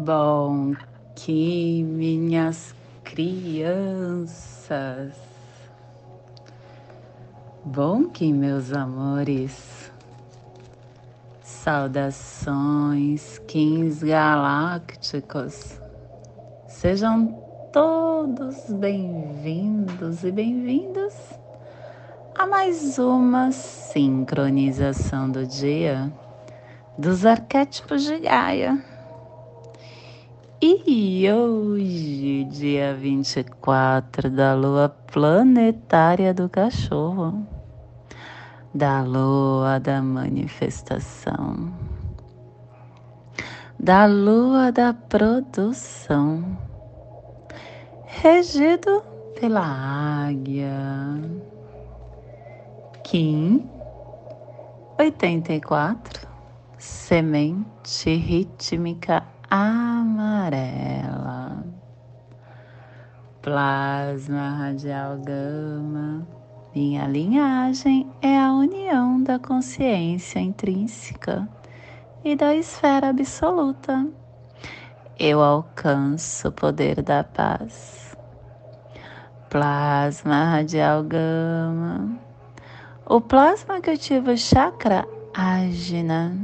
Bom que minhas crianças, bom que meus amores, saudações, kings galácticos, sejam todos bem-vindos e bem-vindas a mais uma sincronização do dia dos arquétipos de Gaia e hoje, dia 24 da lua planetária do cachorro, da lua da manifestação, da lua da produção, regido pela águia, Kim 84, semente rítmica amarela. Plasma radial gama. Minha linhagem é a união da consciência intrínseca e da esfera absoluta. Eu alcanço o poder da paz. Plasma radial gama. O plasma que ativa o chakra ágina,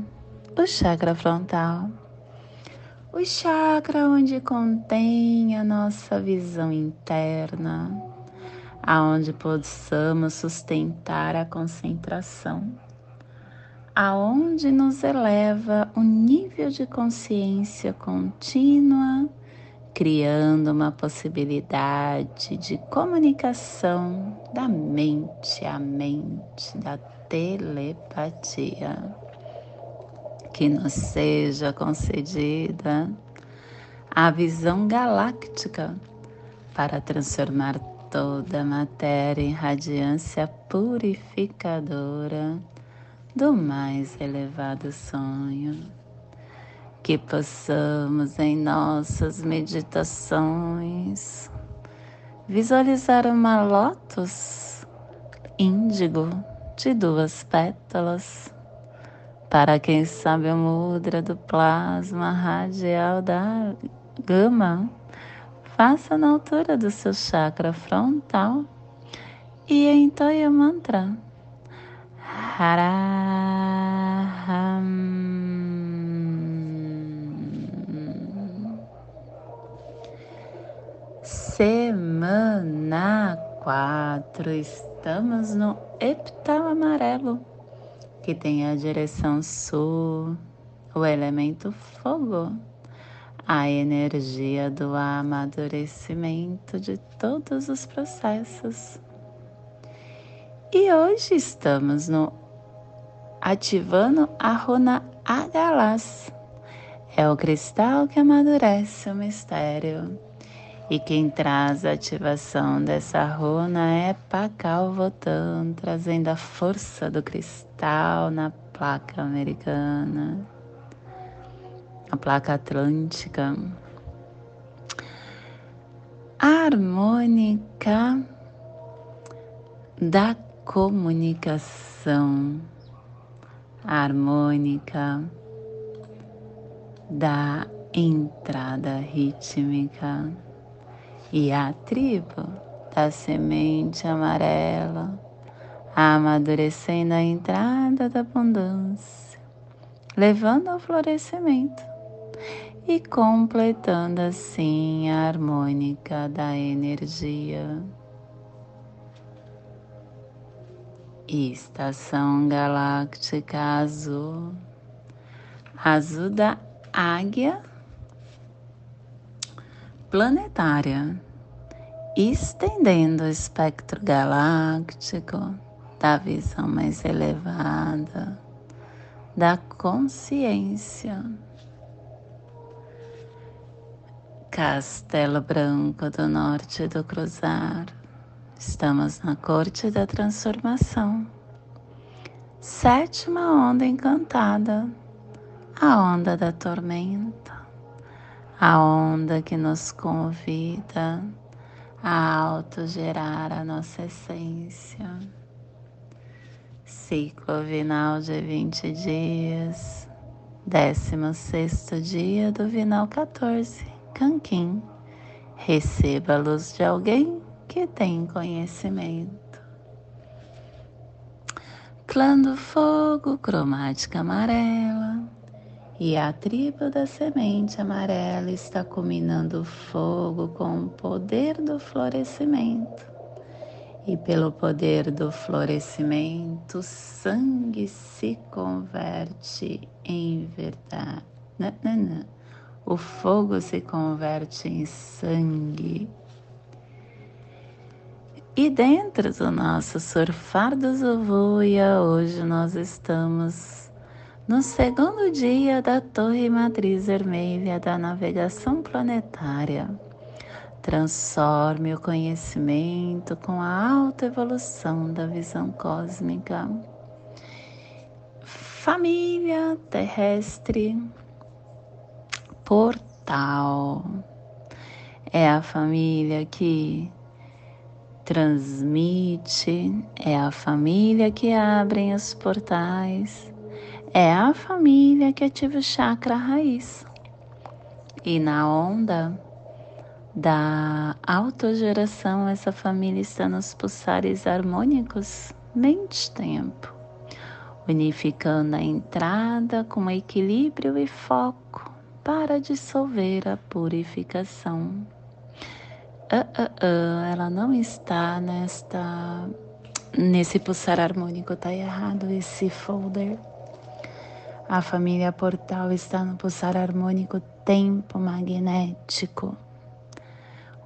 o chakra frontal o chakra onde contém a nossa visão interna, aonde possamos sustentar a concentração, aonde nos eleva o nível de consciência contínua, criando uma possibilidade de comunicação da mente à mente, da telepatia que nos seja concedida a visão galáctica para transformar toda a matéria em radiância purificadora do mais elevado sonho. Que possamos em nossas meditações visualizar uma lótus índigo de duas pétalas para quem sabe a mudra do plasma radial da gama, faça na altura do seu chakra frontal e entoie o mantra. Haraham. Semana 4, estamos no epital amarelo que tem a direção sul, o elemento fogo, a energia do amadurecimento de todos os processos. E hoje estamos no ativando a runa Agalás. É o cristal que amadurece o mistério. E quem traz a ativação dessa runa é Pacal Votan, trazendo a força do cristal na placa americana, a placa atlântica. A harmônica da comunicação, a harmônica da entrada rítmica e a tribo da semente amarela, amadurecendo a entrada da abundância, levando ao florescimento e completando assim a harmônica da energia. Estação Galáctica Azul, azul da águia planetária, estendendo o espectro galáctico da visão mais elevada, da consciência. Castelo Branco do Norte do Cruzar. Estamos na corte da transformação. Sétima onda encantada, a onda da tormenta a onda que nos convida a autogerar a nossa essência. Ciclo vinal de 20 dias, 16 dia do Vinal 14, Canquim. Receba a luz de alguém que tem conhecimento. Clã do fogo, cromática amarela. E a tribo da semente amarela está combinando o fogo com o poder do florescimento e pelo poder do florescimento, o sangue se converte em verdade. Não, não, não. O fogo se converte em sangue. E dentro do nosso surfar do Zovuia, hoje nós estamos no segundo dia da Torre Matriz Vermelha da navegação planetária. Transforme o conhecimento com a alta evolução da visão cósmica. Família terrestre, portal. É a família que transmite, é a família que abre os portais, é a família que ativa o chakra raiz. E na onda da autogeração, essa família está nos pulsares harmônicos mente-tempo, unificando a entrada com equilíbrio e foco para dissolver a purificação. Uh, uh, uh, ela não está nesta nesse pulsar harmônico, tá errado esse folder. A família portal está no pulsar harmônico tempo magnético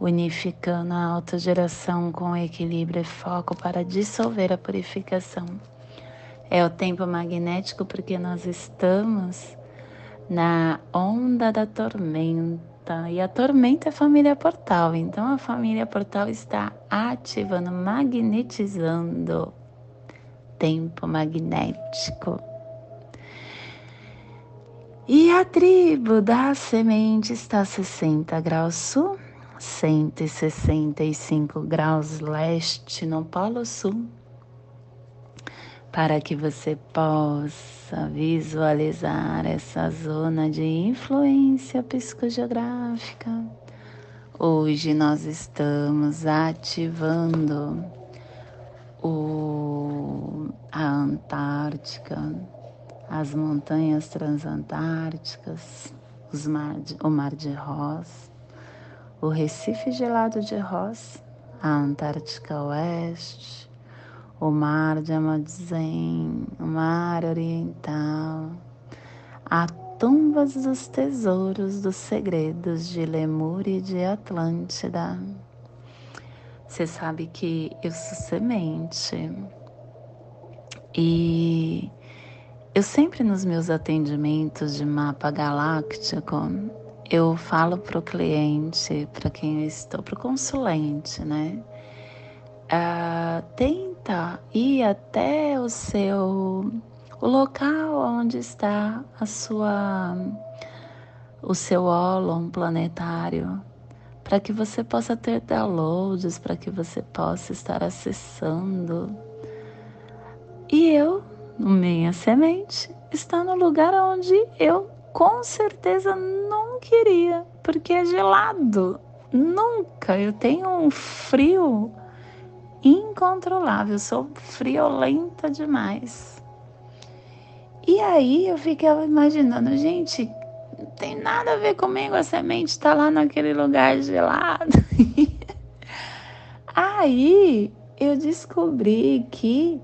unificando a autogeração com equilíbrio e foco para dissolver a purificação. É o tempo magnético porque nós estamos na onda da tormenta e a tormenta é a família portal, então a família portal está ativando, magnetizando tempo magnético. E a tribo da semente está a 60 graus sul 165 graus leste no Polo Sul, para que você possa visualizar essa zona de influência psicogeográfica. Hoje nós estamos ativando o, a Antártica, as montanhas transantárticas, mar de, o Mar de Ross, o Recife gelado de Ross, a Antártica Oeste, o Mar de Amazon, o Mar Oriental, a tumbas dos tesouros dos segredos de Lemur e de Atlântida. Você sabe que eu sou semente e eu sempre nos meus atendimentos de mapa galáctico eu falo para o cliente, para quem eu estou, para o consulente, né? Uh, tenta ir até o seu o local onde está a sua o seu ólon planetário para que você possa ter downloads, para que você possa estar acessando. E eu, minha semente, está no lugar onde eu com certeza não queria, porque é gelado. Nunca. Eu tenho um frio incontrolável, sou friolenta demais. E aí eu ficava imaginando, gente, não tem nada a ver comigo, a semente está lá naquele lugar gelado. aí eu descobri que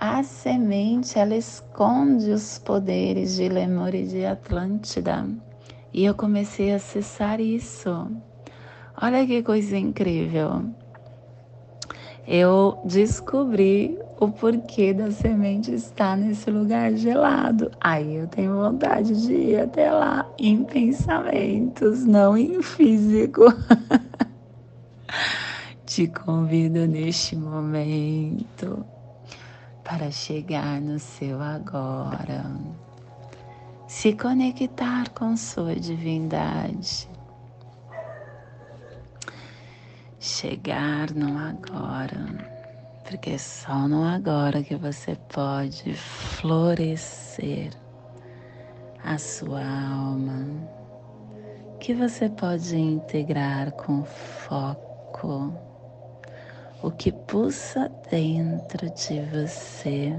a semente, ela esconde os poderes de Lemur e de Atlântida. E eu comecei a acessar isso. Olha que coisa incrível. Eu descobri o porquê da semente estar nesse lugar gelado. Aí eu tenho vontade de ir até lá em pensamentos, não em físico. Te convido neste momento para chegar no seu agora, se conectar com sua divindade, chegar no agora, porque é só no agora que você pode florescer, a sua alma, que você pode integrar com foco o que pulsa dentro de você,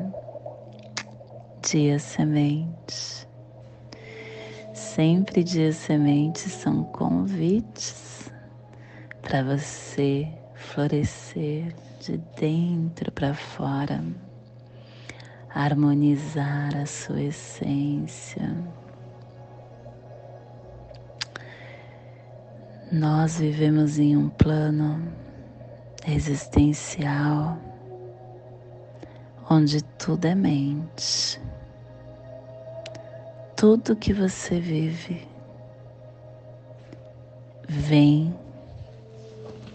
dia semente. Sempre dias sementes são convites para você florescer de dentro para fora, harmonizar a sua essência. Nós vivemos em um plano existencial onde tudo é mente. Tudo que você vive vem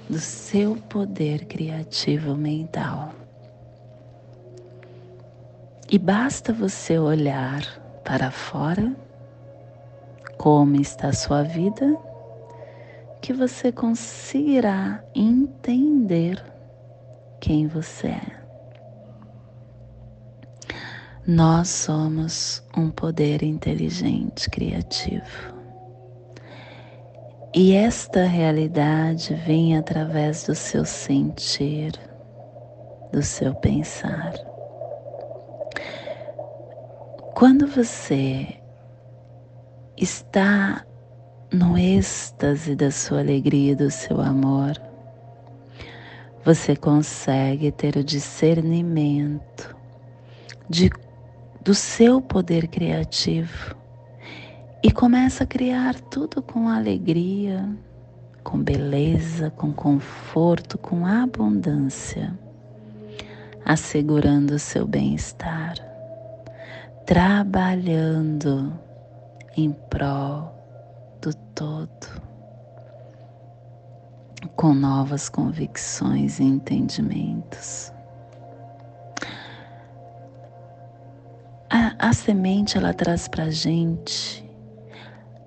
do seu poder criativo mental. E basta você olhar para fora como está a sua vida, que você conseguirá entender quem você é. Nós somos um poder inteligente, criativo. E esta realidade vem através do seu sentir, do seu pensar. Quando você está no êxtase da sua alegria e do seu amor, você consegue ter o discernimento de, do seu poder criativo e começa a criar tudo com alegria, com beleza, com conforto, com abundância, assegurando o seu bem-estar, trabalhando em prol do todo, com novas convicções e entendimentos. A, a semente ela traz para gente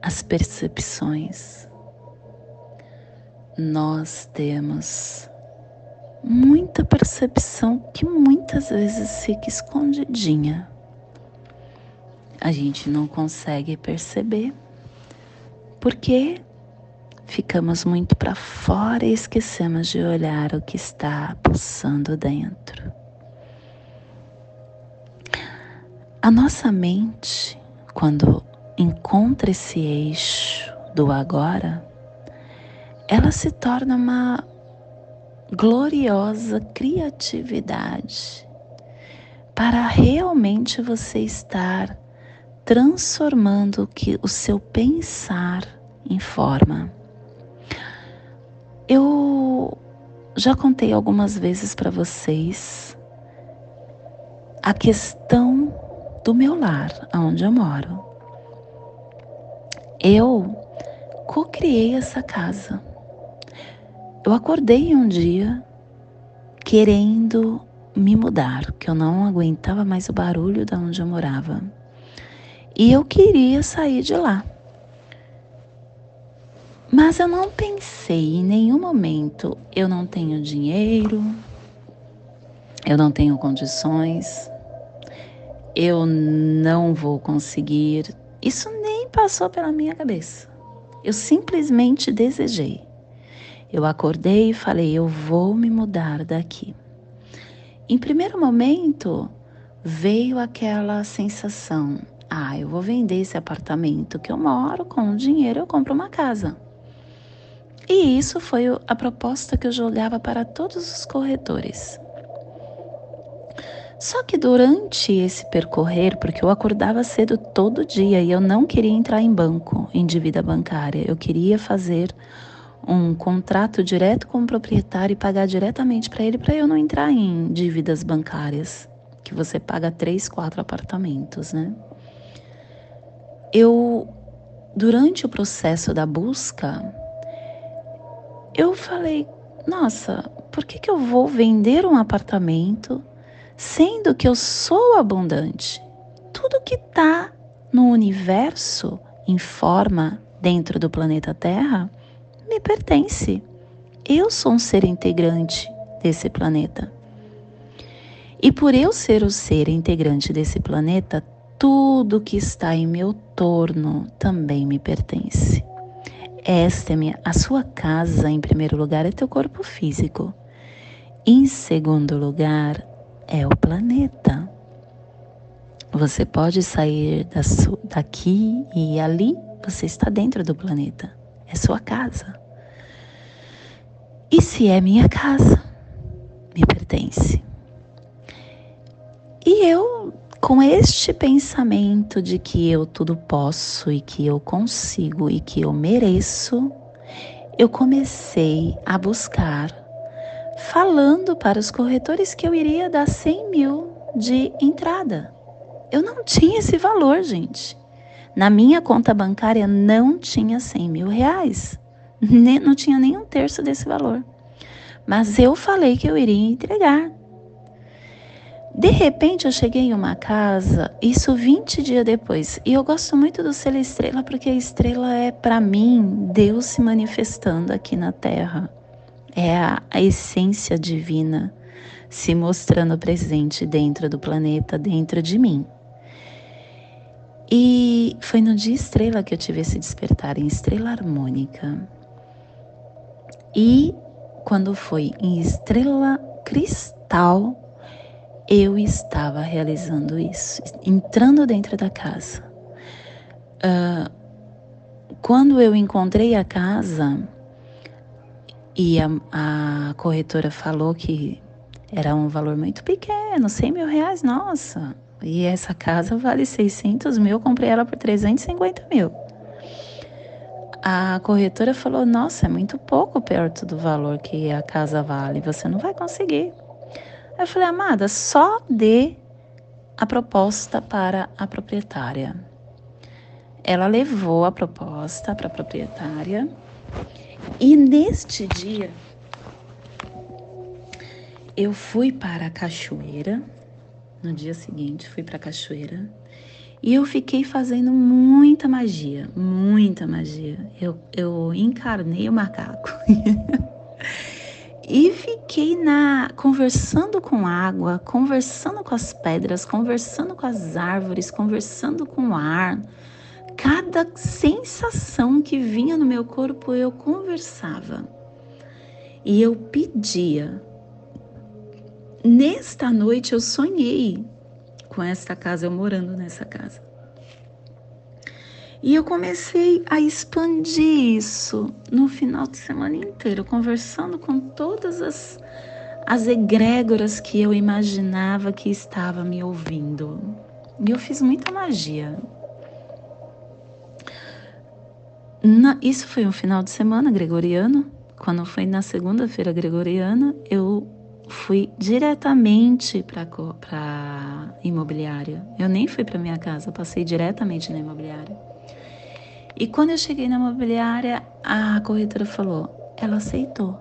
as percepções. Nós temos muita percepção que muitas vezes fica escondidinha. A gente não consegue perceber porque ficamos muito para fora e esquecemos de olhar o que está pulsando dentro. A nossa mente, quando encontra esse eixo do agora, ela se torna uma gloriosa criatividade para realmente você estar transformando o que o seu pensar em forma. Eu já contei algumas vezes para vocês a questão do meu lar, onde eu moro. Eu co-criei essa casa. Eu acordei um dia querendo me mudar, que eu não aguentava mais o barulho da onde eu morava. E eu queria sair de lá. Mas eu não pensei em nenhum momento, eu não tenho dinheiro, eu não tenho condições, eu não vou conseguir. Isso nem passou pela minha cabeça. Eu simplesmente desejei. Eu acordei e falei: eu vou me mudar daqui. Em primeiro momento, veio aquela sensação: ah, eu vou vender esse apartamento que eu moro, com o dinheiro eu compro uma casa. E isso foi a proposta que eu jogava para todos os corretores. Só que durante esse percorrer, porque eu acordava cedo todo dia e eu não queria entrar em banco, em dívida bancária, eu queria fazer um contrato direto com o proprietário e pagar diretamente para ele, para eu não entrar em dívidas bancárias, que você paga três, quatro apartamentos, né? Eu, durante o processo da busca, eu falei, nossa, por que, que eu vou vender um apartamento? sendo que eu sou abundante. Tudo que está no universo em forma dentro do planeta Terra me pertence. Eu sou um ser integrante desse planeta. E por eu ser o ser integrante desse planeta, tudo que está em meu torno também me pertence. Esta é a sua casa, em primeiro lugar, é teu corpo físico. Em segundo lugar, é o planeta. Você pode sair daqui e ali, você está dentro do planeta. É sua casa. E se é minha casa, me pertence. E eu, com este pensamento de que eu tudo posso e que eu consigo e que eu mereço, eu comecei a buscar, falando para os corretores que eu iria dar 100 mil de entrada. Eu não tinha esse valor, gente. Na minha conta bancária não tinha 100 mil reais. Não tinha nem um terço desse valor. Mas eu falei que eu iria entregar. De repente eu cheguei em uma casa, isso 20 dias depois, e eu gosto muito do selo estrela porque a estrela é para mim Deus se manifestando aqui na terra. É a, a essência divina se mostrando presente dentro do planeta, dentro de mim. E foi no dia estrela que eu tive esse despertar em estrela harmônica. E quando foi em estrela cristal, eu estava realizando isso, entrando dentro da casa. Uh, quando eu encontrei a casa e a, a, corretora falou que era um valor muito pequeno, 100 mil reais, nossa, e essa casa vale 600 mil, eu comprei ela por 350 mil. A corretora falou: Nossa, é muito pouco perto do valor que a casa vale, você não vai conseguir. Eu falei, amada, só dê a proposta para a proprietária. Ela levou a proposta para a proprietária e neste dia eu fui para a cachoeira. No dia seguinte, fui para a cachoeira e eu fiquei fazendo muita magia, muita magia. Eu, eu encarnei o macaco. E fiquei na conversando com água, conversando com as pedras, conversando com as árvores, conversando com o ar. Cada sensação que vinha no meu corpo eu conversava. E eu pedia. Nesta noite eu sonhei com esta casa, eu morando nessa casa. E eu comecei a expandir isso no final de semana inteiro, conversando com todas as, as egrégoras que eu imaginava que estava me ouvindo. E eu fiz muita magia. Na, isso foi um final de semana gregoriano. Quando foi na segunda-feira gregoriana, eu fui diretamente para a imobiliária. Eu nem fui para minha casa, passei diretamente na imobiliária. E quando eu cheguei na imobiliária, a corretora falou: ela aceitou.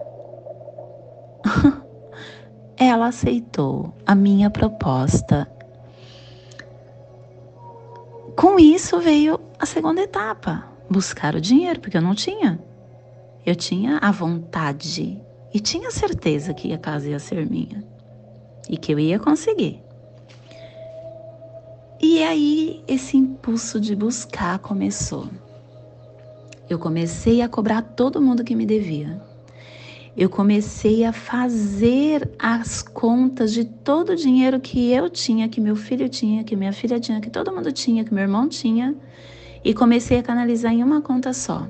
ela aceitou a minha proposta. Com isso veio a segunda etapa: buscar o dinheiro, porque eu não tinha. Eu tinha a vontade e tinha certeza que a casa ia ser minha e que eu ia conseguir. E aí esse impulso de buscar começou. Eu comecei a cobrar todo mundo que me devia. Eu comecei a fazer as contas de todo o dinheiro que eu tinha, que meu filho tinha, que minha filha tinha, que todo mundo tinha, que meu irmão tinha, e comecei a canalizar em uma conta só.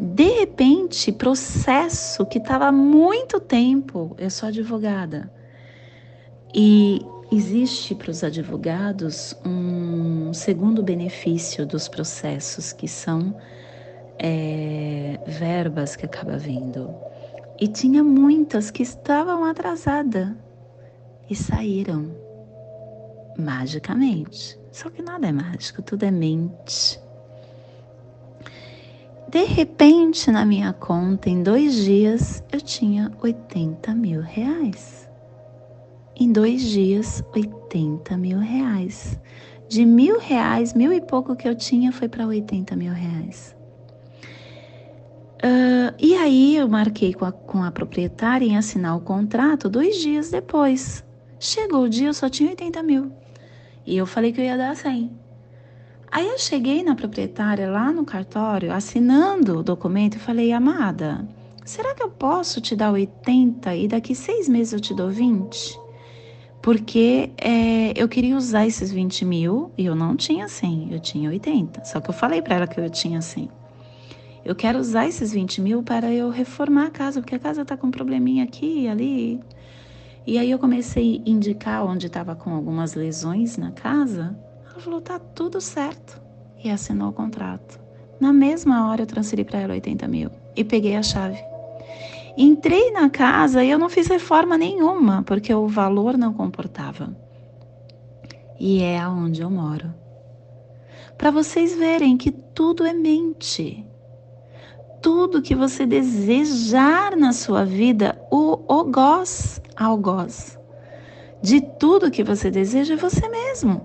De repente, processo que estava há muito tempo, eu sou advogada. E existe para os advogados um segundo benefício dos processos, que são é, verbas que acaba vindo. E tinha muitas que estavam atrasadas e saíram magicamente. Só que nada é mágico, tudo é mente. De repente, na minha conta, em dois dias, eu tinha 80 mil reais. Em dois dias, 80 mil reais. De mil reais, mil e pouco que eu tinha, foi para 80 mil reais. Uh, e aí eu marquei com a, com a proprietária em assinar o contrato dois dias depois. Chegou o dia, eu só tinha 80 mil. E eu falei que eu ia dar 100. Aí eu cheguei na proprietária lá no cartório, assinando o documento, e falei, amada, será que eu posso te dar 80 e daqui seis meses eu te dou 20? Porque é, eu queria usar esses 20 mil e eu não tinha 100, eu tinha 80. Só que eu falei para ela que eu tinha 100. Eu quero usar esses 20 mil para eu reformar a casa, porque a casa está com um probleminha aqui e ali. E aí eu comecei a indicar onde estava com algumas lesões na casa. Ela falou: tá tudo certo. E assinou o contrato. Na mesma hora eu transferi para ela 80 mil e peguei a chave. Entrei na casa e eu não fiz reforma nenhuma, porque o valor não comportava. E é aonde eu moro. Para vocês verem que tudo é mente. Tudo que você desejar na sua vida, o algoz, algoz, de tudo que você deseja é você mesmo.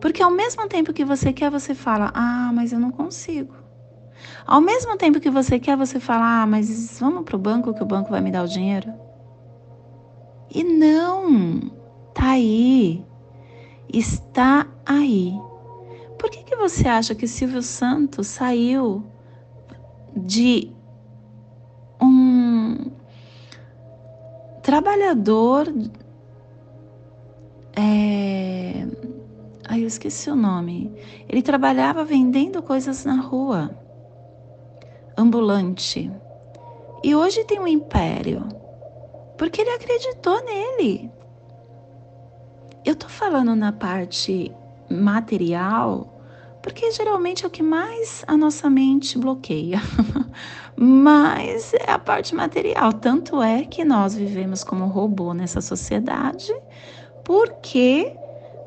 Porque ao mesmo tempo que você quer, você fala: Ah, mas eu não consigo. Ao mesmo tempo que você quer, você fala: ah, mas vamos para o banco que o banco vai me dar o dinheiro. E não, tá aí, está aí. Por que, que você acha que Silvio Santos saiu de um trabalhador. É... Ai, eu esqueci o nome. Ele trabalhava vendendo coisas na rua ambulante. E hoje tem um império, porque ele acreditou nele. Eu tô falando na parte material, porque geralmente é o que mais a nossa mente bloqueia. Mas é a parte material. Tanto é que nós vivemos como robô nessa sociedade, porque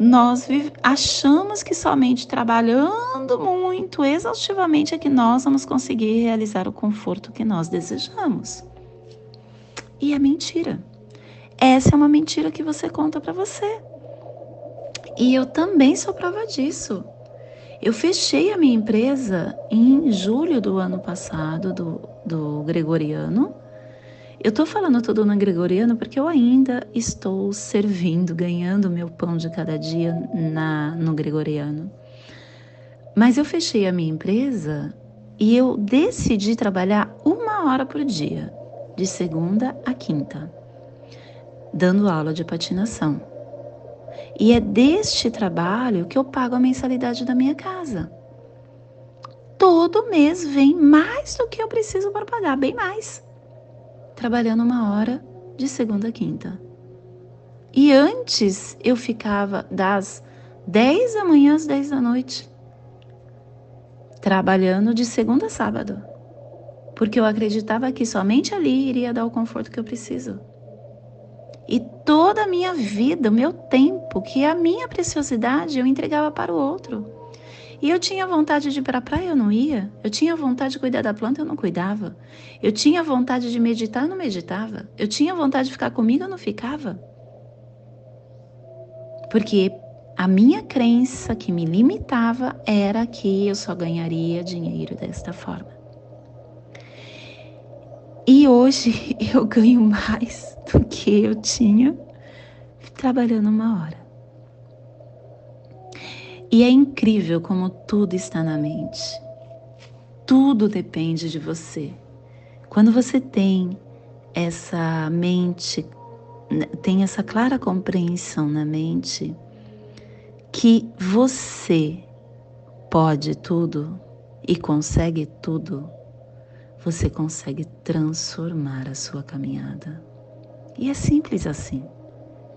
nós achamos que somente trabalhando muito, exaustivamente, é que nós vamos conseguir realizar o conforto que nós desejamos. E é mentira. Essa é uma mentira que você conta para você. E eu também sou prova disso. Eu fechei a minha empresa em julho do ano passado, do, do Gregoriano, eu estou falando tudo no gregoriano porque eu ainda estou servindo, ganhando meu pão de cada dia na, no gregoriano. Mas eu fechei a minha empresa e eu decidi trabalhar uma hora por dia, de segunda a quinta, dando aula de patinação. E é deste trabalho que eu pago a mensalidade da minha casa. Todo mês vem mais do que eu preciso para pagar, bem mais trabalhando uma hora de segunda a quinta. E antes eu ficava das 10 da manhã às 10 da noite, trabalhando de segunda a sábado, porque eu acreditava que somente ali iria dar o conforto que eu preciso. E toda a minha vida, o meu tempo, que é a minha preciosidade, eu entregava para o outro. E eu tinha vontade de ir para a praia, eu não ia. Eu tinha vontade de cuidar da planta, eu não cuidava. Eu tinha vontade de meditar, eu não meditava. Eu tinha vontade de ficar comigo, eu não ficava. Porque a minha crença que me limitava era que eu só ganharia dinheiro desta forma. E hoje eu ganho mais do que eu tinha trabalhando uma hora. E é incrível como tudo está na mente. Tudo depende de você. Quando você tem essa mente, tem essa clara compreensão na mente que você pode tudo e consegue tudo, você consegue transformar a sua caminhada. E é simples assim.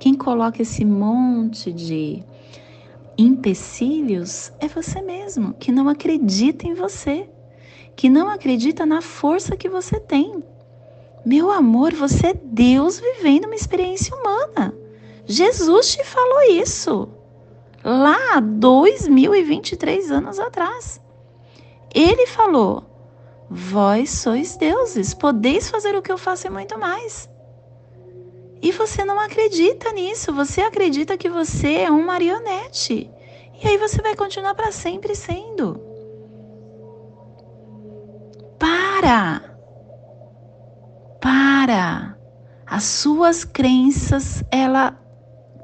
Quem coloca esse monte de empecilhos é você mesmo, que não acredita em você, que não acredita na força que você tem. Meu amor, você é Deus vivendo uma experiência humana. Jesus te falou isso lá há 2023 anos atrás. Ele falou: Vós sois deuses, podeis fazer o que eu faço e muito mais. E você não acredita nisso, você acredita que você é um marionete. E aí você vai continuar para sempre sendo. Para! Para! As suas crenças, ela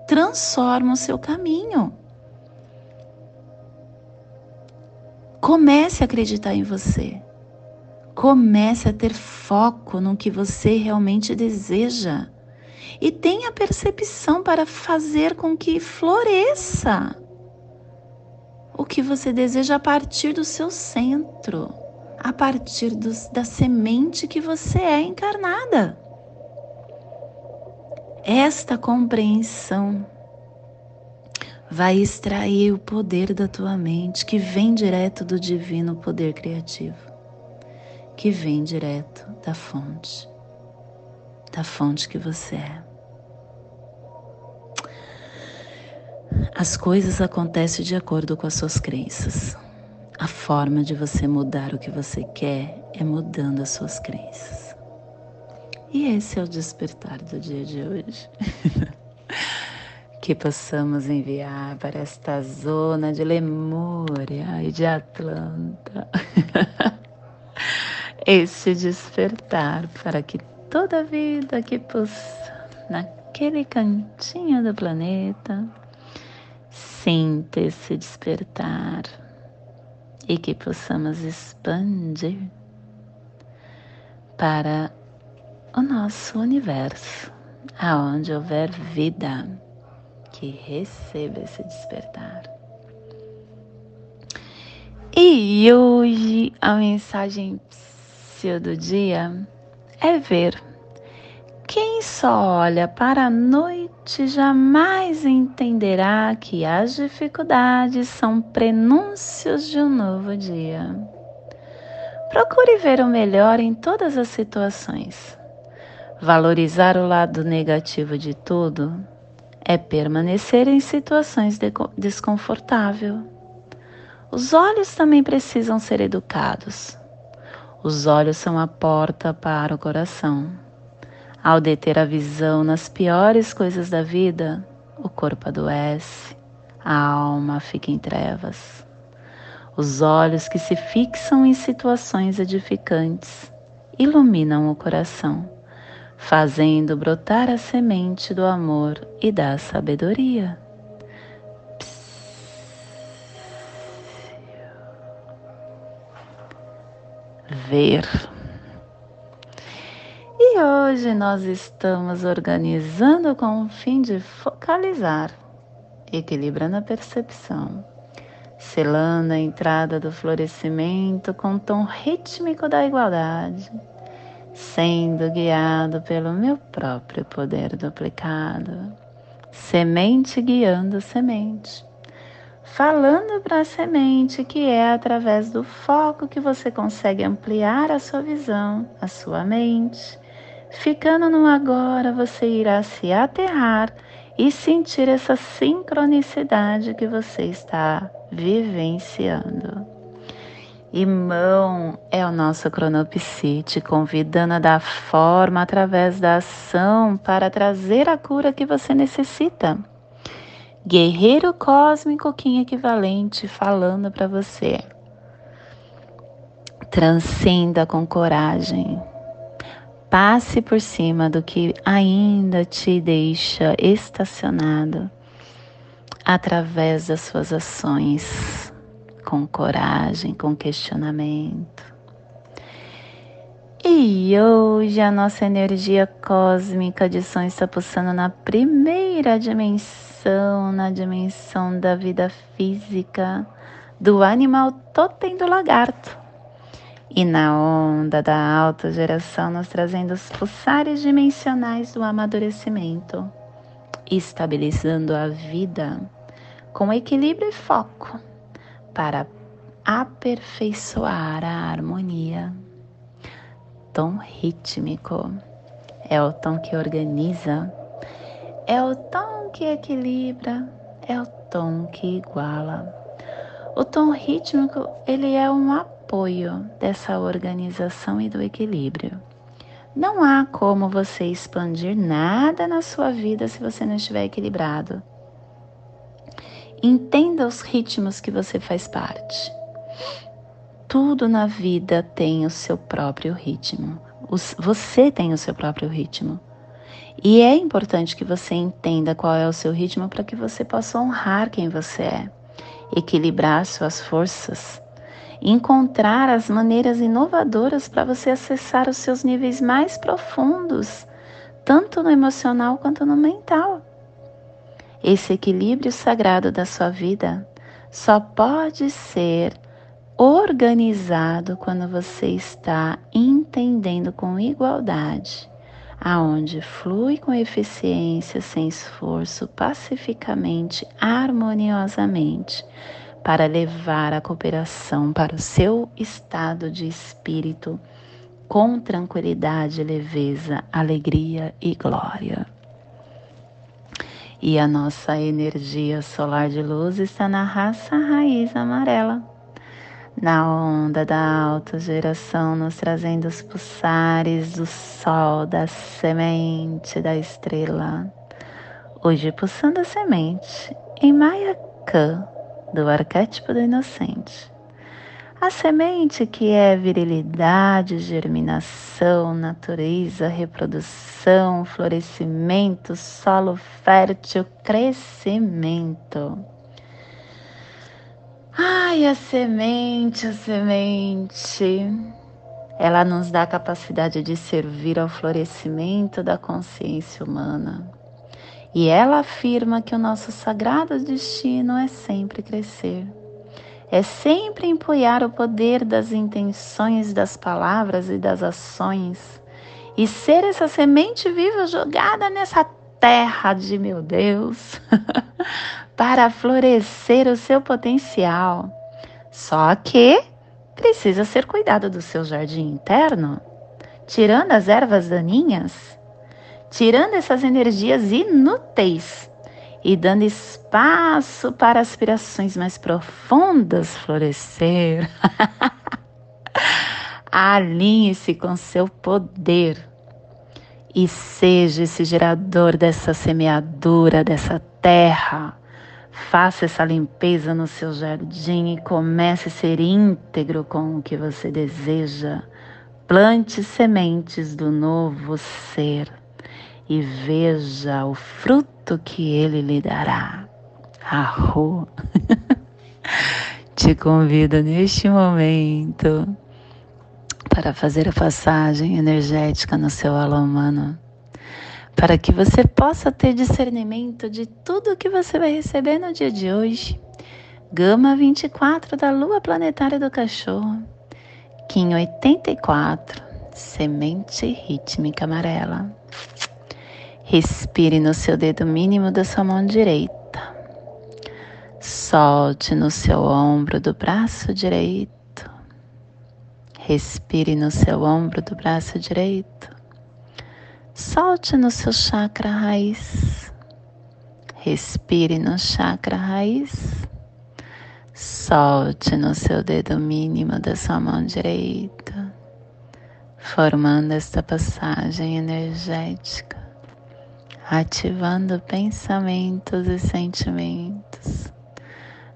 transforma o seu caminho. Comece a acreditar em você. Comece a ter foco no que você realmente deseja e tenha percepção para fazer com que floresça o que você deseja a partir do seu centro, a partir dos, da semente que você é encarnada. Esta compreensão vai extrair o poder da tua mente que vem direto do divino poder criativo, que vem direto da fonte, da fonte que você é. As coisas acontecem de acordo com as suas crenças. A forma de você mudar o que você quer é mudando as suas crenças. E esse é o despertar do dia de hoje. que possamos enviar para esta zona de Lemúria e de Atlanta esse despertar para que toda vida que possa naquele cantinho do planeta sinta esse despertar e que possamos expandir para o nosso universo, aonde houver vida que receba esse despertar. E hoje a mensagem do dia é ver. Quem só olha para a noite jamais entenderá que as dificuldades são prenúncios de um novo dia. Procure ver o melhor em todas as situações. Valorizar o lado negativo de tudo é permanecer em situações de desconfortáveis. Os olhos também precisam ser educados. Os olhos são a porta para o coração. Ao deter a visão nas piores coisas da vida, o corpo adoece, a alma fica em trevas. Os olhos que se fixam em situações edificantes iluminam o coração fazendo brotar a semente do amor e da sabedoria. Ver. E hoje nós estamos organizando com o fim de focalizar, equilibrando a percepção, selando a entrada do florescimento com o tom rítmico da igualdade sendo guiado pelo meu próprio poder duplicado, semente guiando semente, falando para a semente que é através do foco que você consegue ampliar a sua visão, a sua mente. Ficando no agora, você irá se aterrar e sentir essa sincronicidade que você está vivenciando. Irmão é o nosso cronopsite, convidando a dar forma através da ação para trazer a cura que você necessita. Guerreiro cósmico equivalente falando para você. Transcenda com coragem. Passe por cima do que ainda te deixa estacionado através das suas ações com coragem, com questionamento. E hoje a nossa energia cósmica de som está pulsando na primeira dimensão, na dimensão da vida física, do animal totem do lagarto. E na onda da autogeração, nós trazendo os pulsares dimensionais do amadurecimento, estabilizando a vida com equilíbrio e foco para aperfeiçoar a harmonia. Tom rítmico é o tom que organiza, é o tom que equilibra, é o tom que iguala. O tom rítmico, ele é um apoio dessa organização e do equilíbrio. Não há como você expandir nada na sua vida se você não estiver equilibrado. Entenda os ritmos que você faz parte. Tudo na vida tem o seu próprio ritmo. Você tem o seu próprio ritmo. E é importante que você entenda qual é o seu ritmo para que você possa honrar quem você é, equilibrar suas forças encontrar as maneiras inovadoras para você acessar os seus níveis mais profundos, tanto no emocional quanto no mental. Esse equilíbrio sagrado da sua vida só pode ser organizado quando você está entendendo com igualdade, aonde flui com eficiência, sem esforço, pacificamente, harmoniosamente para levar a cooperação para o seu estado de espírito com tranquilidade, leveza, alegria e glória. E a nossa energia solar de luz está na raça raiz amarela, na onda da alta geração, nos trazendo os pulsares do sol, da semente da estrela. Hoje, pulsando a semente em Maya Khan, do arquétipo do inocente. A semente que é virilidade, germinação, natureza, reprodução, florescimento, solo fértil, crescimento. Ai, a semente, a semente. Ela nos dá a capacidade de servir ao florescimento da consciência humana. E ela afirma que o nosso sagrado destino é sempre crescer. É sempre empunhar o poder das intenções, das palavras e das ações. E ser essa semente viva jogada nessa terra de meu Deus, para florescer o seu potencial. Só que precisa ser cuidado do seu jardim interno, tirando as ervas daninhas tirando essas energias inúteis e dando espaço para aspirações mais profundas florescer. Alinhe-se com seu poder e seja esse gerador dessa semeadura, dessa terra. Faça essa limpeza no seu jardim e comece a ser íntegro com o que você deseja. Plante sementes do novo ser e veja o fruto que ele lhe dará. Arro! Te convido neste momento para fazer a passagem energética no seu alô humano, para que você possa ter discernimento de tudo que você vai receber no dia de hoje. Gama 24 da Lua Planetária do Cachorro, Kim 84, Semente Rítmica Amarela. Respire no seu dedo mínimo da sua mão direita. Solte no seu ombro do braço direito. Respire no seu ombro do braço direito. Solte no seu chakra raiz. Respire no chakra raiz. Solte no seu dedo mínimo da sua mão direita, formando esta passagem energética ativando pensamentos e sentimentos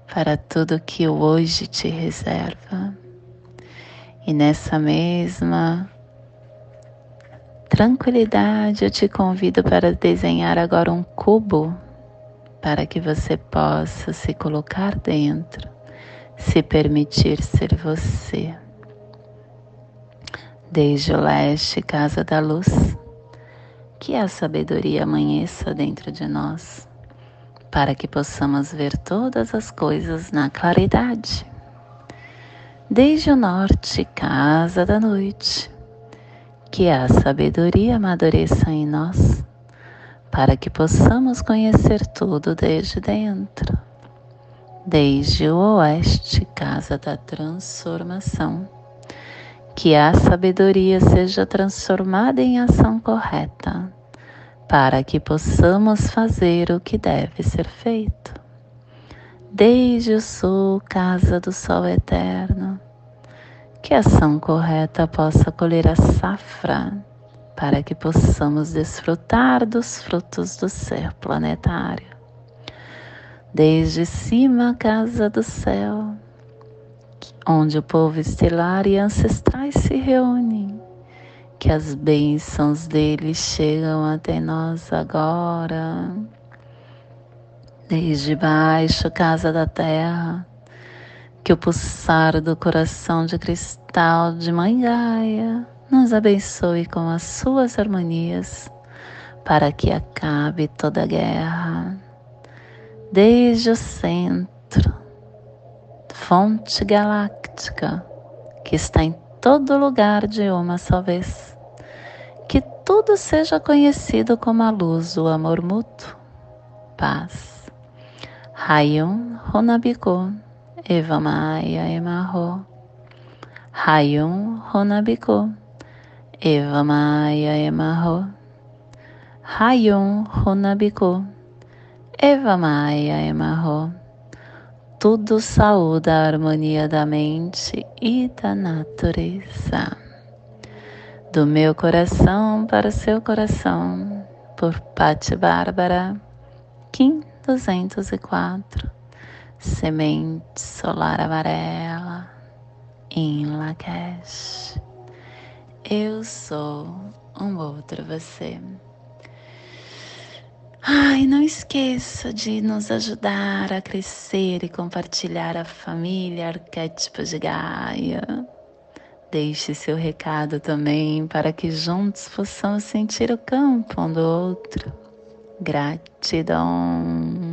para tudo que o hoje te reserva. E nessa mesma tranquilidade, eu te convido para desenhar agora um cubo para que você possa se colocar dentro, se permitir ser você. Desde o leste, casa da luz que a sabedoria amanheça dentro de nós, para que possamos ver todas as coisas na claridade. Desde o norte, casa da noite, que a sabedoria amadureça em nós, para que possamos conhecer tudo desde dentro. Desde o oeste, casa da transformação que a sabedoria seja transformada em ação correta, para que possamos fazer o que deve ser feito. Desde o sul, casa do sol eterno, que a ação correta possa colher a safra, para que possamos desfrutar dos frutos do ser planetário. Desde cima, casa do céu, onde o povo estelar e ancestrais se reúnem. Que as bênçãos deles chegam até nós agora. Desde baixo, casa da terra, Que o pulsar do coração de cristal de Mãe Gaia nos abençoe com as suas harmonias para que acabe toda guerra. Desde o centro, fonte galáctica que está em todo lugar de uma só vez. Que tudo seja conhecido como a luz, o amor mútuo, paz. Rayum Honabiku, Eva Maia Emarro. Rayum Honabiku, Eva Maia Emarro. Rayum Honabiku, Eva Maia Emarro tudo saúde a harmonia da mente e da natureza. Do meu coração para o seu coração, por Patti Bárbara, Kim 204, Semente Solar Amarela, em Lakesh. Eu sou um outro você. Ai, não esqueça de nos ajudar a crescer e compartilhar a família Arquétipo de Gaia. Deixe seu recado também para que juntos possamos sentir o campo um do outro. Gratidão.